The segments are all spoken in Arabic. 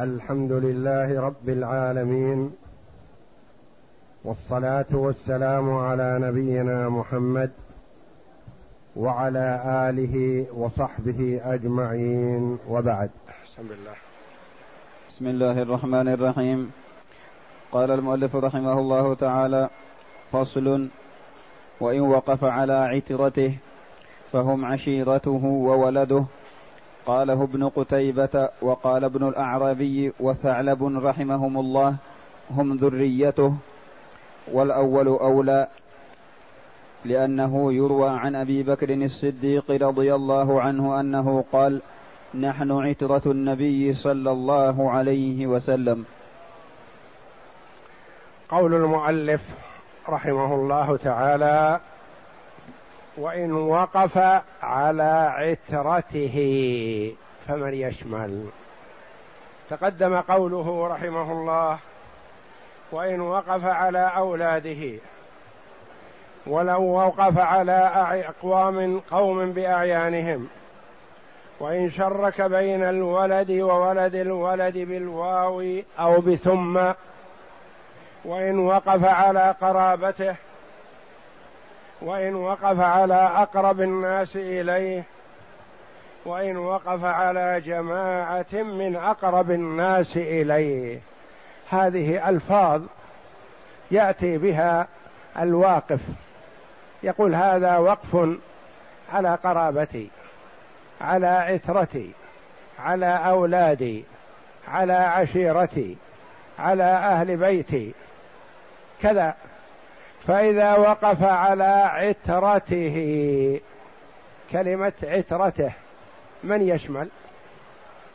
الحمد لله رب العالمين والصلاة والسلام على نبينا محمد وعلى آله وصحبه أجمعين وبعد. بسم الله بسم الله الرحمن الرحيم. قال المؤلف رحمه الله تعالى فصل وإن وقف على عترته فهم عشيرته وولده. قاله ابن قتيبة وقال ابن الأعرابي وثعلب رحمهم الله هم ذريته والأول أولى لأنه يروى عن أبي بكر الصديق رضي الله عنه أنه قال نحن عترة النبي صلى الله عليه وسلم. قول المؤلف رحمه الله تعالى وإن وقف على عترته فمن يشمل؟ تقدم قوله رحمه الله وإن وقف على أولاده ولو وقف على أقوام قوم بأعيانهم وإن شرك بين الولد وولد الولد بالواو أو بثم وإن وقف على قرابته وإن وقف على أقرب الناس إليه وإن وقف على جماعة من أقرب الناس إليه. هذه ألفاظ يأتي بها الواقف. يقول هذا وقف على قرابتي على عترتي على أولادي على عشيرتي على أهل بيتي. كذا. فإذا وقف على عترته كلمة عترته من يشمل؟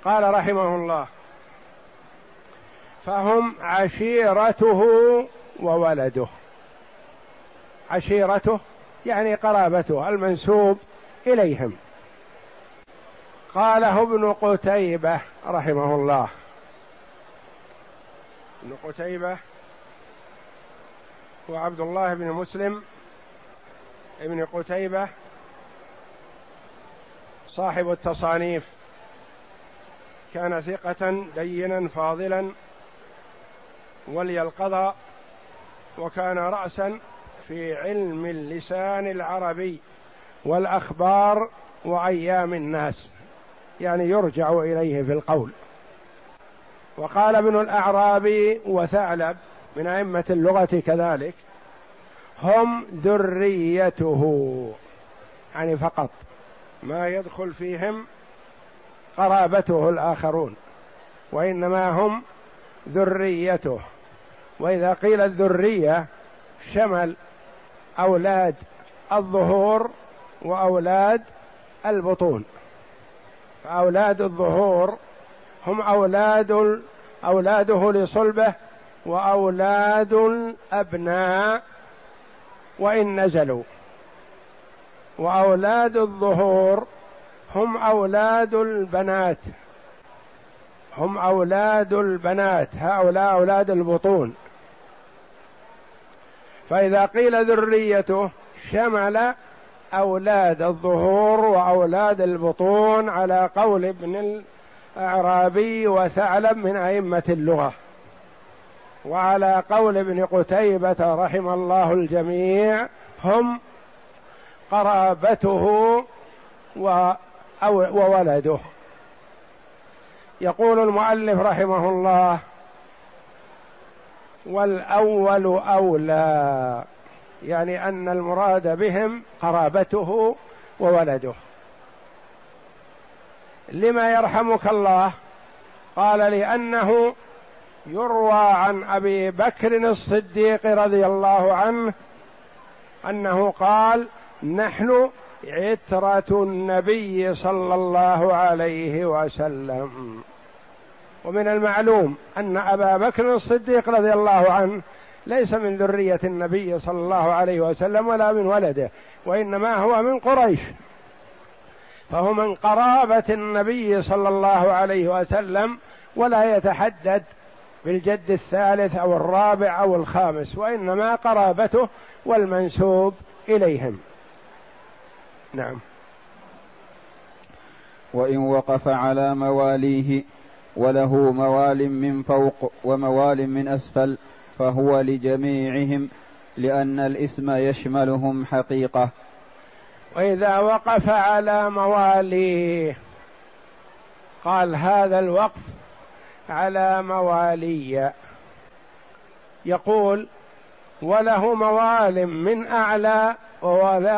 قال رحمه الله فهم عشيرته وولده. عشيرته يعني قرابته المنسوب إليهم. قاله ابن قتيبة رحمه الله. ابن قتيبة وعبد الله بن مسلم ابن قتيبة صاحب التصانيف. كان ثقة دينا فاضلا ولي القضاء وكان رأسا في علم اللسان العربي والأخبار وأيام الناس يعني يرجع إليه في القول. وقال ابن الأعرابي وثعلب من أئمة اللغة كذلك هم ذريته يعني فقط ما يدخل فيهم قرابته الآخرون وإنما هم ذريته. وإذا قيل الذرية شمل أولاد الظهور وأولاد البطون. فأولاد الظهور هم أولاد أولاده لصلبة وأولاد الأبناء وإن نزلوا. وأولاد الظهور هم أولاد البنات. هم أولاد البنات هؤلاء أولاد البطون. فإذا قيل ذريته شمل أولاد الظهور وأولاد البطون على قول ابن الأعرابي وثعلب من أئمة اللغة. وعلى قول ابن قتيبة رحم الله الجميع هم قرابته وولده. يقول المؤلف رحمه الله والأول أولى يعني أن المراد بهم قرابته وولده. لما يرحمك الله؟ قال لأنه يروى عن أبي بكر الصديق رضي الله عنه أنه قال نحن عترة النبي صلى الله عليه وسلم. ومن المعلوم أن أبا بكر الصديق رضي الله عنه ليس من ذرية النبي صلى الله عليه وسلم ولا من ولده وإنما هو من قريش. فهو من قرابة النبي صلى الله عليه وسلم ولا يتحدد بالجد الثالث أو الرابع أو الخامس وإنما قرابته والمنسوب إليهم. نعم. وإن وقف على مواليه وله موال من فوق وموال من أسفل فهو لجميعهم لأن الإسم يشملهم حقيقة. وإذا وقف على مواليه قال هذا الوقف على موالي. يقول وله موال من أعلى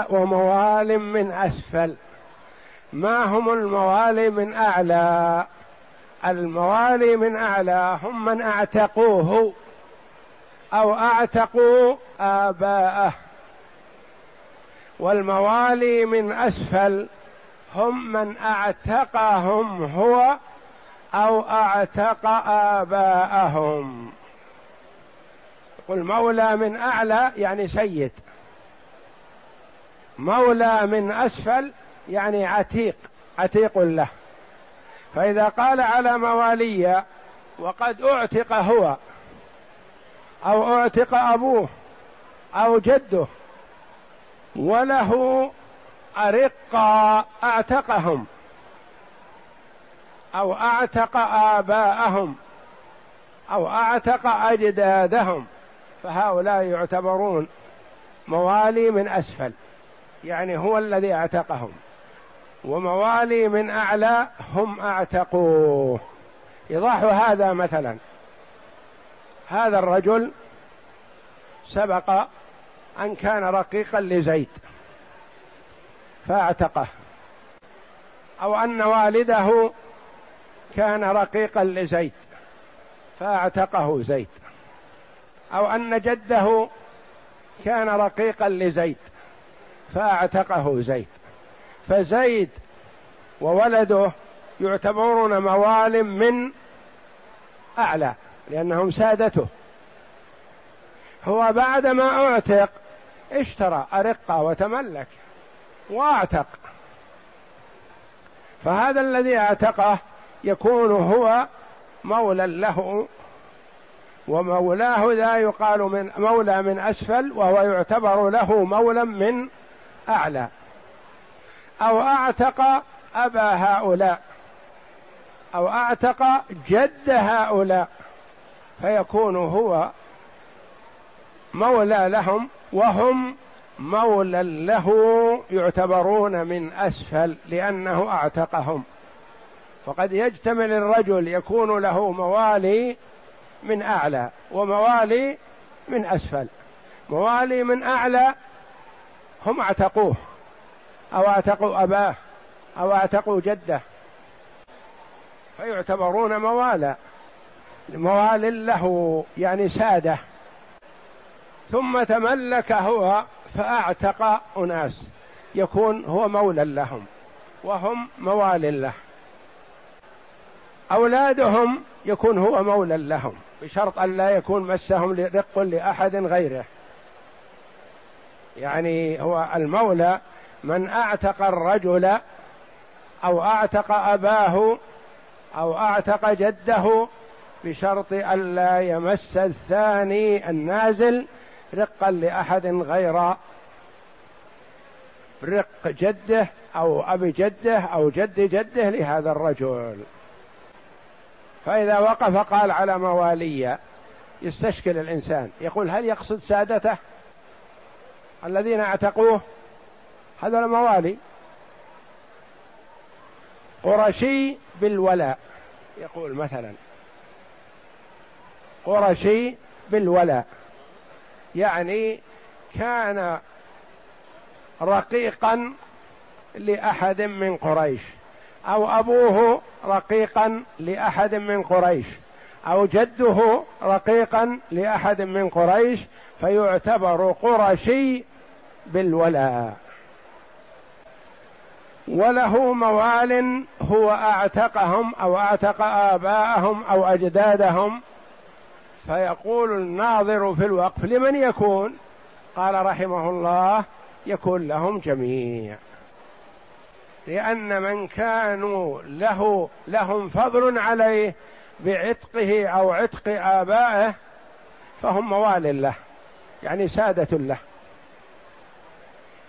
وموال من أسفل. ما هم الموالي من أعلى؟ الموالي من أعلى هم من أعتقوه أو أعتقوا آباءه. والموالي من أسفل هم من أعتقهم هو أو أعتق آباءهم. قل مولى من أعلى يعني سيد. مولى من أسفل يعني عتيق عتيق له. فإذا قال على موالي وقد أعتق هو أو أعتق أبوه أو جده وله أرقا أعتقهم. أو أعتق آباءهم أو أعتق أجدادهم فهؤلاء يعتبرون موالي من أسفل يعني هو الذي أعتقهم وموالي من أعلى هم أعتقوه. إيضاح هذا مثلا. هذا الرجل سبق أن كان رقيقا لزيد فأعتقه أو أن والده كان رقيقا لزيد فاعتقه زيد. أو أن جده كان رقيقا لزيد فاعتقه زيد. فزيد وولده يعتبرون موال من أعلى لأنهم سادته. هو بعدما أعتق اشترى أرقة وتملك واعتق. فهذا الذي اعتقه يكون هو مولى له ومولاه ذا يقال من مولى من أسفل وهو يعتبر له مولى من أعلى. أو أعتق أبا هؤلاء. أو أعتق جد هؤلاء. فيكون هو مولى لهم وهم مولى له يعتبرون من أسفل لأنه أعتقهم. فقد يجتمل الرجل يكون له موالي من أعلى وموالي من أسفل. موالي من أعلى هم أعتقوه أو أعتقوا أباه أو أعتقوا جده. فيعتبرون موالى موال له يعني سادة. ثم تملك هو فأعتق أناس يكون هو مولى لهم وهم موال له. أولادهم يكون هو مولى لهم بشرط أن لا يكون مسهم رق لأحد غيره. يعني هو المولى من أعتق الرجل أو أعتق أباه أو أعتق جده بشرط ألا يمس الثاني النازل رقا لأحد غير رق جده أو أبي جده أو جد جده لهذا الرجل. فإذا وقف قال على موالي يستشكل الإنسان. يقول هل يقصد سادته الذين اعتقوه؟ هذا موالي. قرشي بالولاء. يقول مثلا قرشي بالولاء. يعني كان رقيقا لأحد من قريش. أو أبوه رقيقا لأحد من قريش أو جده رقيقا لأحد من قريش فيعتبر قرشي بالولاء. وله موال هو أعتقهم أو أعتق آباءهم أو أجدادهم. فيقول الناظر في الوقف لمن يكون؟ قال رحمه الله يكون لهم جميع. لأن من كانوا له لهم فضل عليه بعتقه أو عتق آبائه فهم موال له يعني سادة له.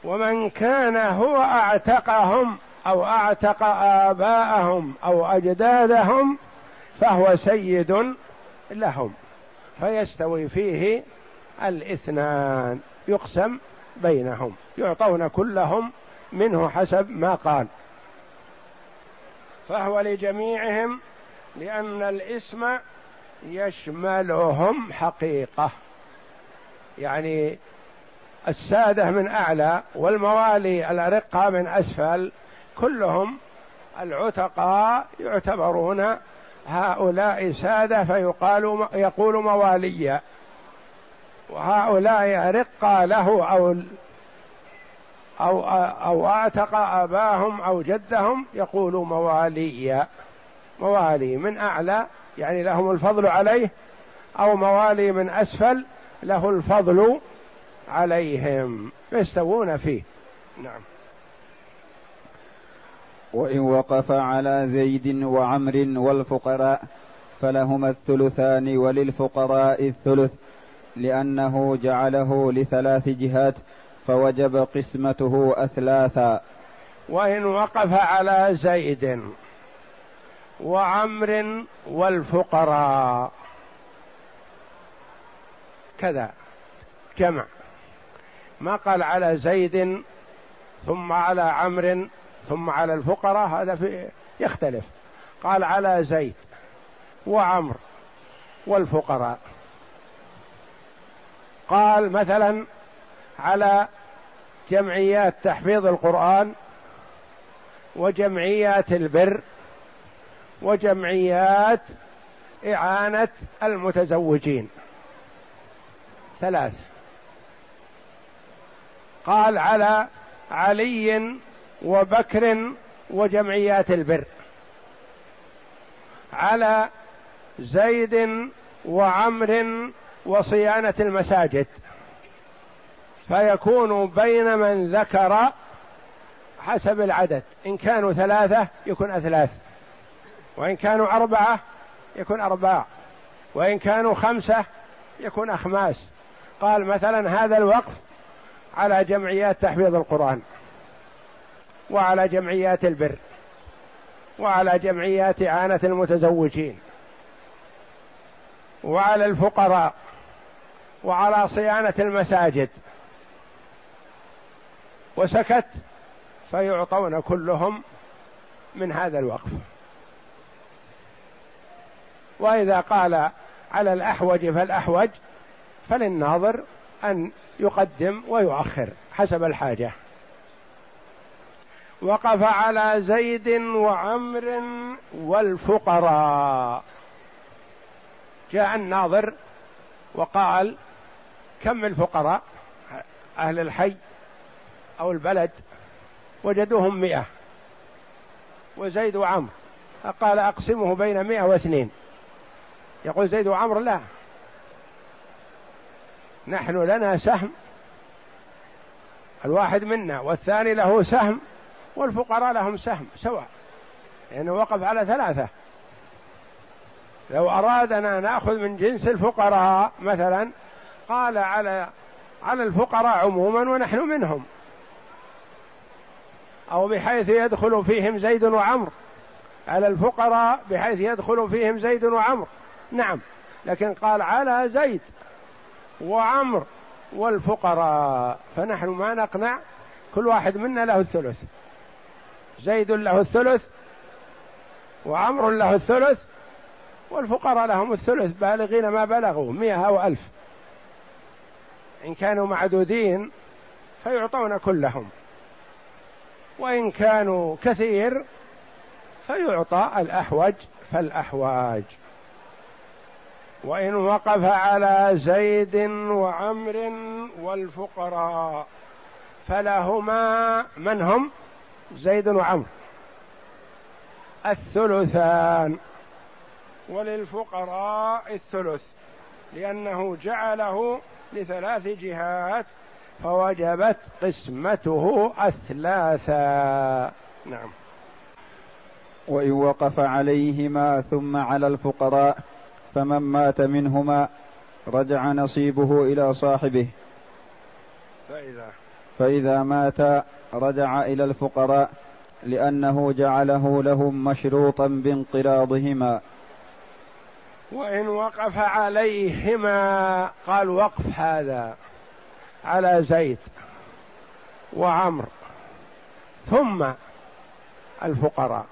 ومن كان هو أعتقهم أو أعتق آباءهم أو أجدادهم فهو سيد لهم. فيستوي فيه الاثنان يقسم بينهم يعطون كلهم منه حسب ما قال. فهو لجميعهم لأن الاسم يشملهم حقيقة. يعني السادة من أعلى والموالي الأرقة من أسفل كلهم العتقاء يعتبرون هؤلاء سادة فيقال يقول مواليا. وهؤلاء أرقى له أو أو أو أعتق آباهم أو جدهم يقول موالي. موالي من أعلى يعني لهم الفضل عليه أو موالي من أسفل له الفضل عليهم. يستوون فيه. نعم. وإن وقف على زيد وعمر والفقراء فلهما الثلثان وللفقراء الثلث لأنه جعله لثلاث جهات فوجب قسمته أثلاثا. وإن وقف على زيد وعمر والفقراء. كذا. جمع. ما قال على زيد ثم على عمرو ثم على الفقراء هذا في يختلف. قال على زيد وعمر والفقراء. قال مثلا على جمعيات تحفيظ القرآن وجمعيات البر وجمعيات إعانة المتزوجين. ثلاث. قال على علي وبكر وجمعيات البر. على زيد وعمر وصيانة المساجد. فيكون بين من ذكر حسب العدد. إن كانوا ثلاثة يكون أثلاث. وإن كانوا أربعة يكون أرباع وإن كانوا خمسة يكون أخماس. قال مثلا هذا الوقف على جمعيات تحفيظ القرآن وعلى جمعيات البر وعلى جمعيات إعانة المتزوجين وعلى الفقراء وعلى صيانة المساجد. وسكت فيعطون كلهم من هذا الوقف. وإذا قال على الأحوج فالأحوج فللناظر أن يقدم ويؤخر حسب الحاجة. وقف على زيد وعمر والفقراء. جاء الناظر وقال كم الفقراء أهل الحي؟ أو البلد وجدوهم مئة. وزيد وعمر. قال أقسمه بين مئة واثنين. يقول زيد وعمر لا. نحن لنا سهم. الواحد منا والثاني له سهم والفقراء لهم سهم سواء. لأنه وقف على ثلاثة. لو أرادنا نأخذ من جنس الفقراء مثلا قال على على الفقراء عموما ونحن منهم. أو بحيث يدخل فيهم زيد وعمر على الفقراء بحيث يدخل فيهم زيد وعمر نعم. لكن قال على زيد وعمر والفقراء. فنحن ما نقنع. كل واحد منا له الثلث. زيد له الثلث وعمر له الثلث والفقراء لهم الثلث. بالغين ما بلغوا. مئة أو ألف. إن كانوا معدودين فيعطون كلهم. وإن كانوا كثير فيعطى الأحوج فالأحواج. وإن وقف على زيد وعمر والفقراء فلهما من هم؟ زيد وعمر. الثلثان. وللفقراء الثلث لأنه جعله لثلاث جهات فوجبت قسمته أثلاثا. نعم. وإن وقف عليهما ثم على الفقراء فمن مات منهما رجع نصيبه إلى صاحبه. فإذا؟ فإذا مات رجع إلى الفقراء لأنه جعله لهم مشروطا بانقراضهما. وإن وقف عليهما قال وقف هذا. على زيد وعمر ثم الفقراء.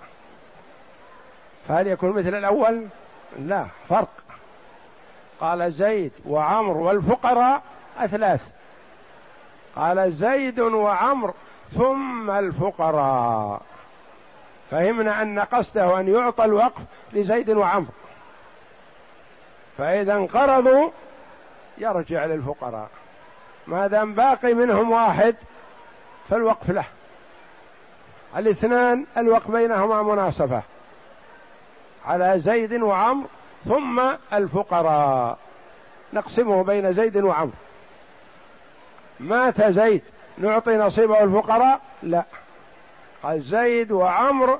فهل يكون مثل الأول؟ لا فرق. قال زيد وعمر والفقراء أثلاث. قال زيد وعمر ثم الفقراء. فهمنا أن قصده أن يعطى الوقف لزيد وعمر فإذا انقرضوا يرجع للفقراء. ما دام باقي منهم واحد فالوقف له. الاثنان الوقف بينهما مناسبة. على زيد وعمر ثم الفقراء. نقسمه بين زيد وعمر مات زيد نعطي نصيبه الفقراء؟ لا. قال زيد وعمر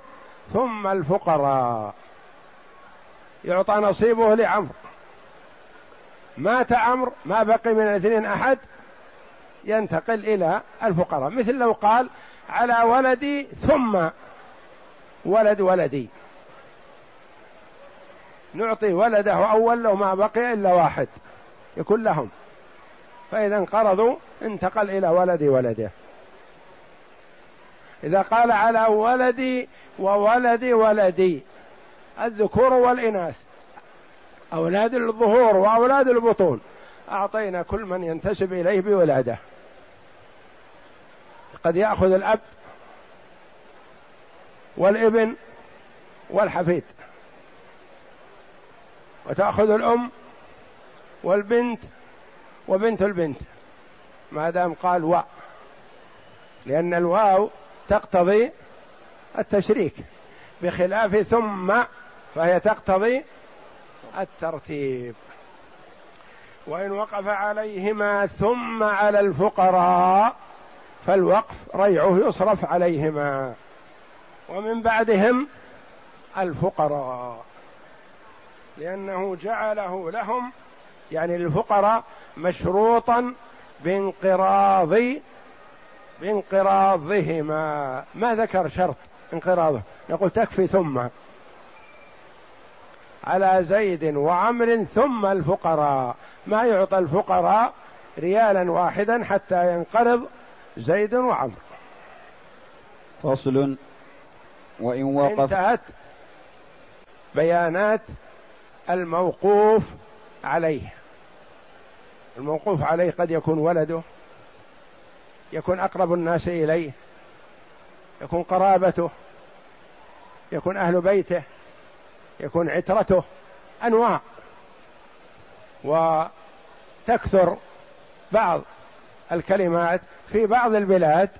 ثم الفقراء. يعطى نصيبه لعمر مات عمرو ما بقي من الاثنين أحد ينتقل إلى الفقراء. مثل لو قال على ولدي ثم ولد ولدي. نعطي ولده أول لو ما بقي إلا واحد. يكون لهم. فإذا انقرضوا انتقل إلى ولد ولده. إذا قال على ولدي وولد ولدي الذكور والإناث. أولاد الظهور وأولاد البطون. أعطينا كل من ينتسب إليه بولادة. قد يأخذ الأب والابن والحفيد. وتأخذ الأم والبنت وبنت البنت. ما دام قال و. لأن الواو تقتضي التشريك. بخلاف ثم فهي تقتضي الترتيب. وإن وقف عليهما ثم على الفقراء فالوقف ريعه يصرف عليهما. ومن بعدهم الفقراء لأنه جعله لهم يعني للفقراء مشروطا بانقراض بانقراضهما. ما ذكر شرط انقراضه؟ يقول تكفي ثم. على زيد وعمر ثم الفقراء. ما يعطى الفقراء ريالا واحدا حتى ينقرض زيد وعمر فصل. وإن وقف انتهت بيانات الموقوف عليه. الموقوف عليه قد يكون ولده يكون أقرب الناس إليه يكون قرابته يكون أهل بيته يكون عترته أنواع. وتكثر بعض الكلمات في بعض البلاد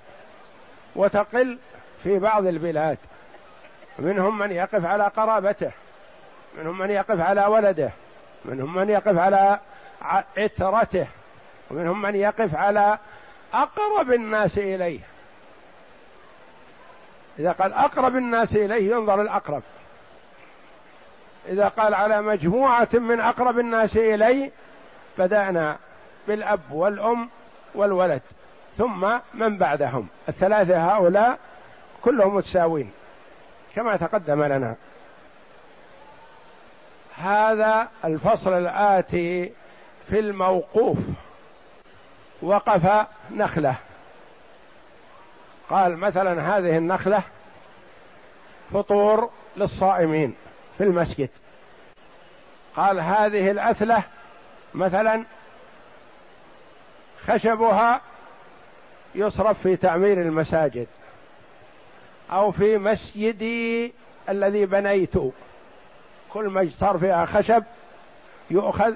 وتقل في بعض البلاد. منهم من يقف على قرابته منهم من يقف على ولده منهم من يقف على عترته ومنهم من يقف على أقرب الناس إليه. إذا قال أقرب الناس إليه ينظر الأقرب. إذا قال على مجموعة من أقرب الناس إلي بدأنا بالأب والأم والولد ثم من بعدهم؟ الثلاثة هؤلاء كلهم متساوين كما تقدم لنا. هذا الفصل الآتي في الموقوف. وقف نخلة. قال مثلا هذه النخلة فطور للصائمين في المسجد. قال هذه الأثلة مثلا خشبها يصرف في تعمير المساجد أو في مسجدي الذي بنيت. كل ما صار فيها خشب يؤخذ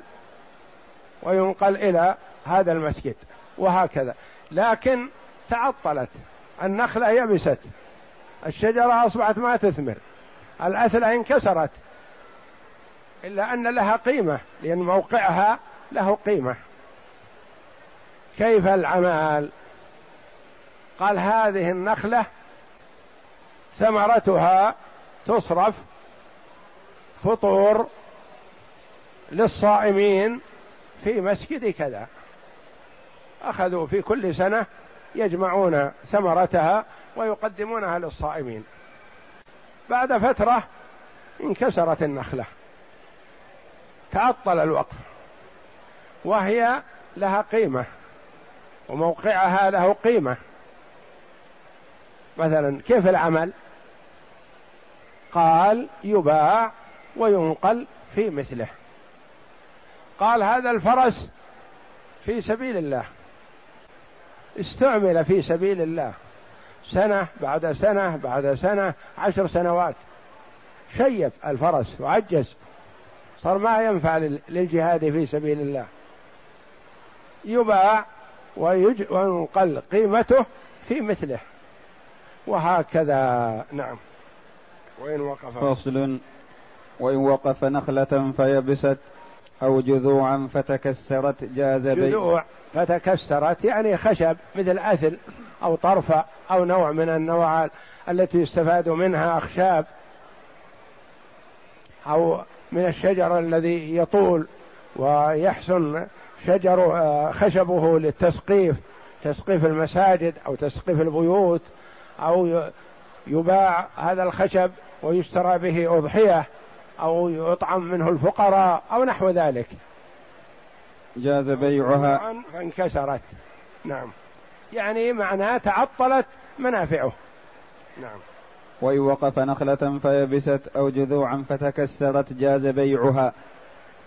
وينقل إلى هذا المسجد وهكذا. لكن تعطلت النخلة يبست الشجرة أصبحت ما تثمر الأثلة انكسرت إلا أن لها قيمة لأن موقعها له قيمة. كيف العمل قال هذه النخلة ثمرتها تصرف فطور للصائمين في مسجد كذا. أخذوا في كل سنة يجمعون ثمرتها ويقدمونها للصائمين. بعد فترة انكسرت النخلة. تعطل الوقف وهي لها قيمة وموقعها له قيمة. مثلا كيف العمل؟ قال يباع وينقل في مثله. قال هذا الفرس في سبيل الله. استعمل في سبيل الله. سنة بعد سنة بعد سنة عشر سنوات. شيب الفرس وعجز صار ما ينفع للجهاد في سبيل الله. يباع وينقل قيمته في مثله. وهكذا نعم. وإن وقف. فصل. وإن وقف نخلة فيبست أو جذوعا فتكسرت جاز بيع جذوع فتكسرت يعني خشب مثل أثل أو طرفة أو نوع من النوع التي يستفاد منها أخشاب أو من الشجر الذي يطول ويحسن شجر آه، خشبه للتسقيف تسقيف المساجد أو تسقيف البيوت أو يباع هذا الخشب ويشترى به أضحية أو يطعم منه الفقراء أو نحو ذلك. جاز بيعها. فانكسرت نعم. يعني معناه تعطلت منافعه. نعم. وإن وقف نخلة فيبست أو جذوعا فتكسرت جاز بيعها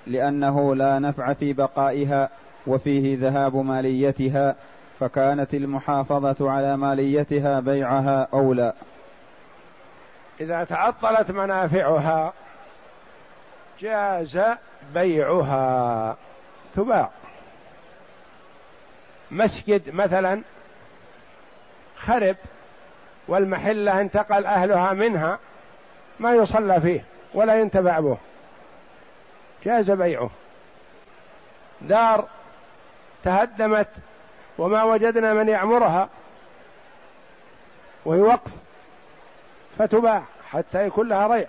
لأنه لا نفع في بقائها وفيه ذهاب ماليتها فكانت المحافظة على ماليتها بيعها أولى. إذا تعطلت منافعها جاز بيعها. تباع مسجد مثلا خرب والمحلة انتقل أهلها منها ما يصلى فيه ولا ينتفع به. جاز بيعه. دار تهدمت وما وجدنا من يعمرها وهي وقف فتباع حتى يكون لها ريع.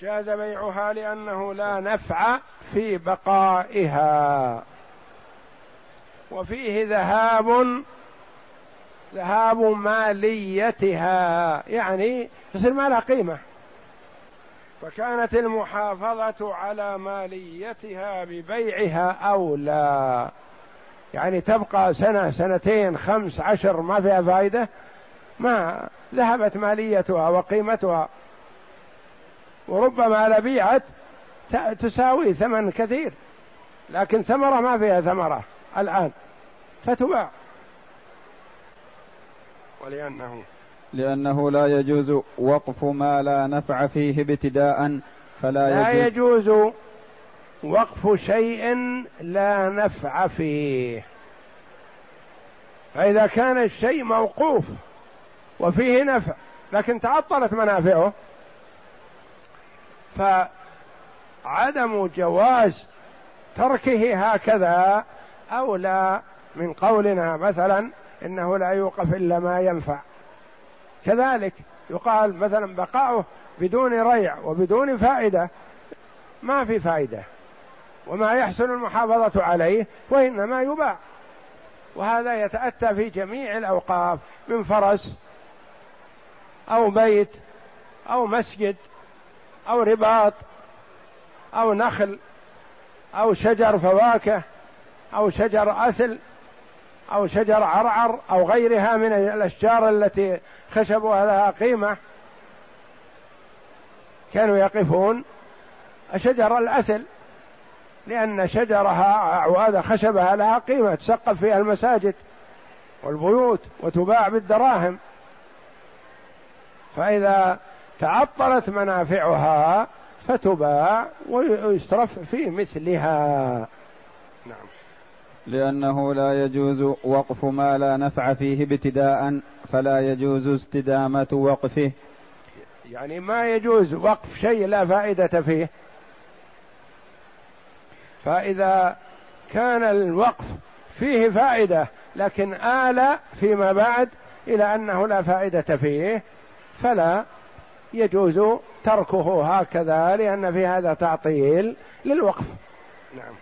جاز بيعها لأنه لا نفع في بقائها. وفيه ذهاب ذهاب ماليتها. يعني تصير ما لها قيمة. فكانت المحافظة على ماليتها ببيعها أولى. يعني تبقى سنة سنتين خمس عشر ما فيها فائدة ما ذهبت ماليتها وقيمتها. وربما لبيعت تساوي ثمن كثير. لكن ثمرة ما فيها ثمرة الآن. فتباع. ولأنه لأنه لا يجوز وقف ما لا نفع فيه ابتداء فلا لا يجوز, يجوز وقف شيء لا نفع فيه. فإذا كان الشيء موقوف وفيه نفع لكن تعطلت منافعه فعدم جواز تركه هكذا أولى من قولنا مثلا إنه لا يوقف إلا ما ينفع. كذلك يقال مثلا بقاؤه بدون ريع وبدون فائدة. ما في فائدة. وما يحسن المحافظة عليه وإنما يباع. وهذا يتأتى في جميع الأوقاف من فرس أو بيت أو مسجد أو رباط أو نخل أو شجر فواكه أو شجر أثل أو شجر عرعر أو غيرها من الأشجار التي خشبها لها قيمة. كانوا يقفون. شجر الأثل لأن شجرها أعواد خشبها لها قيمة تسقف فيها المساجد والبيوت وتباع بالدراهم. فإذا تعطلت منافعها فتباع ويصرف في مثلها. نعم. لأنه لا يجوز وقف ما لا نفع فيه ابتداء فلا يجوز استدامة وقفه. يعني ما يجوز وقف شيء لا فائدة فيه. فإذا كان الوقف فيه فائدة لكن آل فيما بعد إلى أنه لا فائدة فيه فلا يجوز تركه هكذا لأن في هذا تعطيل للوقف. نعم.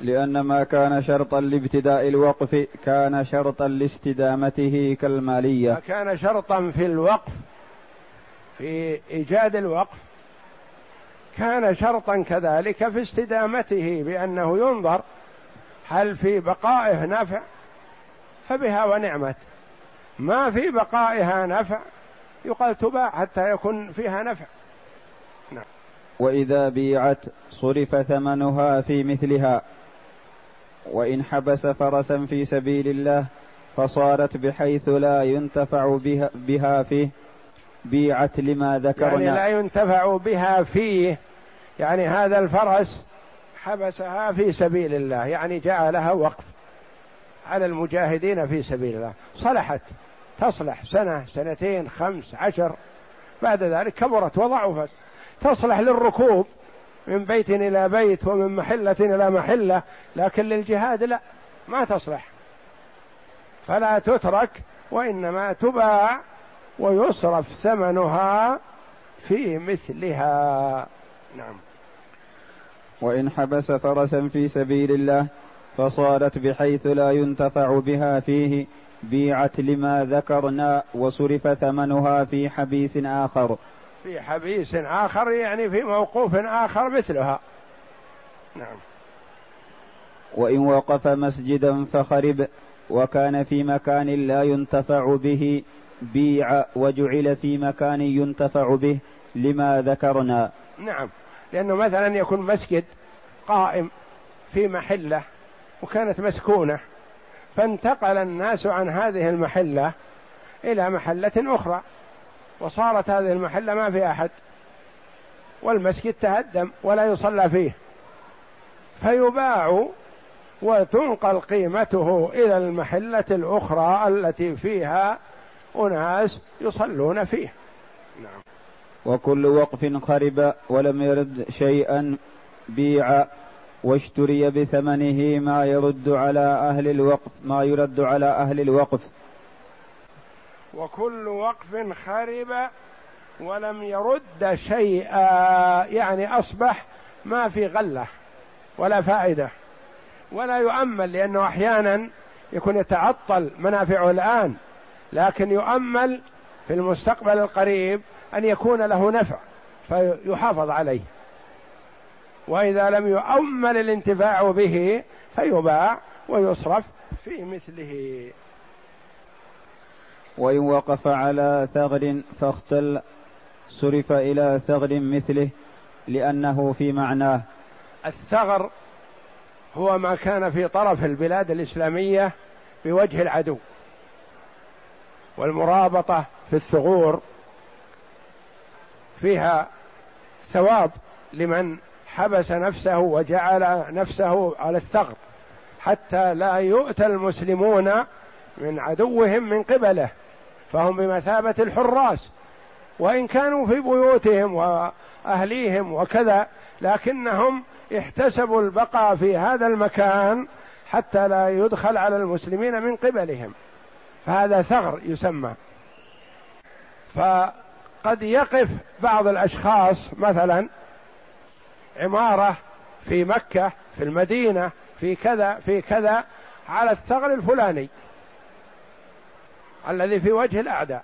لأن ما كان شرطا لابتداء الوقف كان شرطا لاستدامته كالمالية. ما كان شرطا في الوقف في إيجاد الوقف كان شرطا كذلك في استدامته بأنه ينظر هل في بقائه نفع فبها ونعمت. ما في بقائها نفع يقال تباع حتى يكون فيها نفع. نعم. وإذا بيعت صرف ثمنها في مثلها. وإن حبس فرسا في سبيل الله فصارت بحيث لا ينتفع بها, بها فيه بيعت لما ذكرنا. يعني لا ينتفع بها فيه. يعني هذا الفرس حبسها في سبيل الله يعني جعلها وقف على المجاهدين في سبيل الله. صلحت تصلح سنة سنتين خمس عشر. بعد ذلك كبرت وضعفت. تصلح للركوب. من بيت إلى بيت ومن محلة إلى محلة لكن للجهاد لا ما تصلح. فلا تترك وإنما تباع ويصرف ثمنها في مثلها. نعم. وإن حبس فرسا في سبيل الله فصارت بحيث لا ينتفع بها فيه بيعت لما ذكرنا وصرف ثمنها في حبيس آخر. في حبيس آخر يعني في موقوف آخر مثلها. نعم. وإن وقف مسجدا فخرب وكان في مكان لا ينتفع به بيع وجعل في مكان ينتفع به لما ذكرنا. نعم. لأنه مثلا يكون مسجد قائم في محلة وكانت مسكونة فانتقل الناس عن هذه المحلة إلى محلة أخرى. وصارت هذه المحلة ما في أحد. والمسجد تهدم ولا يصلى فيه. فيباع وتنقل قيمته إلى المحلة الأخرى التي فيها أناس يصلون فيه. نعم. وكل وقف خرب ولم يرد شيئا بيع واشتري بثمنه ما يرد على أهل الوقف ما يرد على أهل الوقف. وكل وقف خرب ولم يرد شيئا يعني أصبح ما في غلة ولا فائدة ولا يؤمل لأنه أحيانا يكون يتعطل منافعه الآن لكن يؤمل في المستقبل القريب أن يكون له نفع فيحافظ عليه. وإذا لم يؤمل الانتفاع به فيباع ويصرف في مثله. وإن وقف على ثغر فاختل صرف إلى ثغر مثله لأنه في معناه. الثغر هو ما كان في طرف البلاد الإسلامية بوجه العدو. والمرابطة في الثغور فيها ثواب لمن حبس نفسه وجعل نفسه على الثغر حتى لا يؤتى المسلمون من عدوهم من قبله. فهم بمثابة الحراس وإن كانوا في بيوتهم وأهليهم وكذا لكنهم احتسبوا البقاء في هذا المكان حتى لا يدخل على المسلمين من قبلهم. فهذا ثغر يسمى. فقد يقف بعض الأشخاص مثلا عمارة في مكة في المدينة في كذا في كذا على الثغر الفلاني. الذي في وجه الأعداء.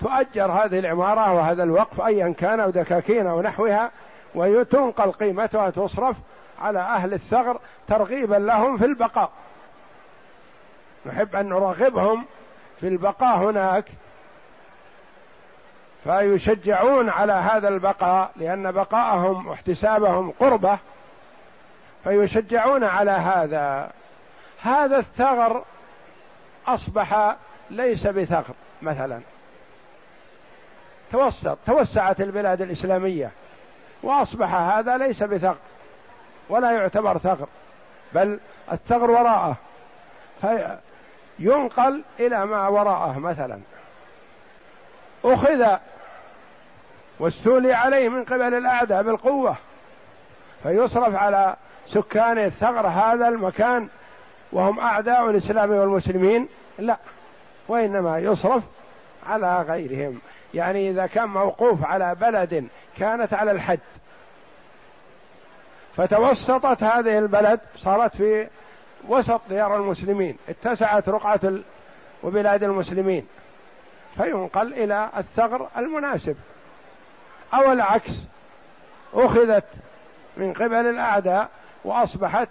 تؤجر هذه العمارة وهذا الوقف ايا كان أو دكاكين أو نحوها وتنقل قيمتها تصرف على أهل الثغر ترغيبا لهم في البقاء. نحب أن نرغبهم في البقاء هناك فيشجعون على هذا البقاء لأن بقاءهم واحتسابهم قربة فيشجعون على هذا. هذا الثغر أصبح ليس بثغر مثلا. توسط توسعت البلاد الإسلامية وأصبح هذا ليس بثغر ولا يعتبر ثغر بل الثغر وراءه. ينقل إلى ما وراءه مثلا. أخذ واستولي عليه من قبل الأعداء بالقوة فيصرف على سكان الثغر هذا المكان وهم أعداء الإسلام والمسلمين. لا. وإنما يصرف على غيرهم. يعني إذا كان موقوف على بلد كانت على الحد. فتوسطت هذه البلد صارت في وسط ديار المسلمين. اتسعت رقعة وبلاد المسلمين. فينقل إلى الثغر المناسب. أو العكس أخذت من قبل الأعداء وأصبحت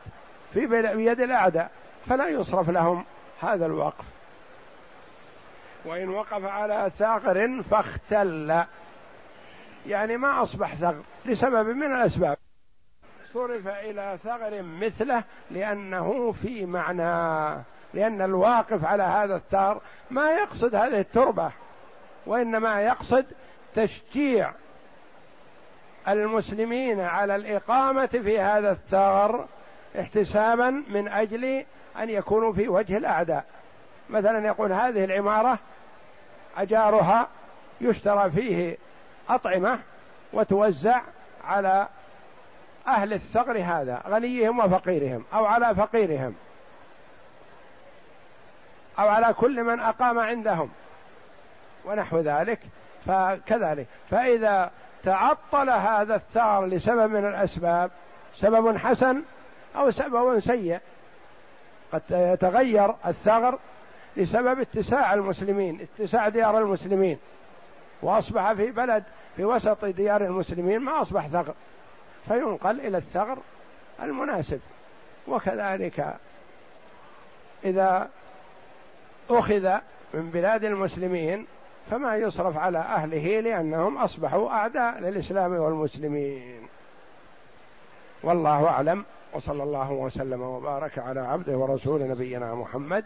في بيد الأعداء. فلا يصرف لهم هذا الوقف. وإن وقف على ثغر فاختل. يعني ما أصبح ثغر لسبب من الأسباب. صرف إلى ثغر مثله لأنه في معنى لأن الواقف على هذا الثغر ما يقصد هذه التربة وإنما يقصد تشجيع المسلمين على الإقامة في هذا الثغر احتسابا من أجل أن يكونوا في وجه الأعداء. مثلا يقول هذه العمارة أجارها يشترى فيه أطعمة وتوزع على أهل الثغر هذا غنيهم وفقيرهم أو على فقيرهم أو على كل من أقام عندهم ونحو ذلك فكذلك. فإذا تعطل هذا الثغر لسبب من الأسباب سبب حسن أو سبب سيء قد يتغير الثغر لسبب اتساع المسلمين اتساع ديار المسلمين. وأصبح في بلد في وسط ديار المسلمين ما أصبح ثغر. فينقل إلى الثغر المناسب. وكذلك إذا أخذ من بلاد المسلمين فما يصرف على أهله لأنهم أصبحوا أعداء للإسلام والمسلمين. والله أعلم. وصلى الله وسلم وبارك على عبده ورسول نبينا محمد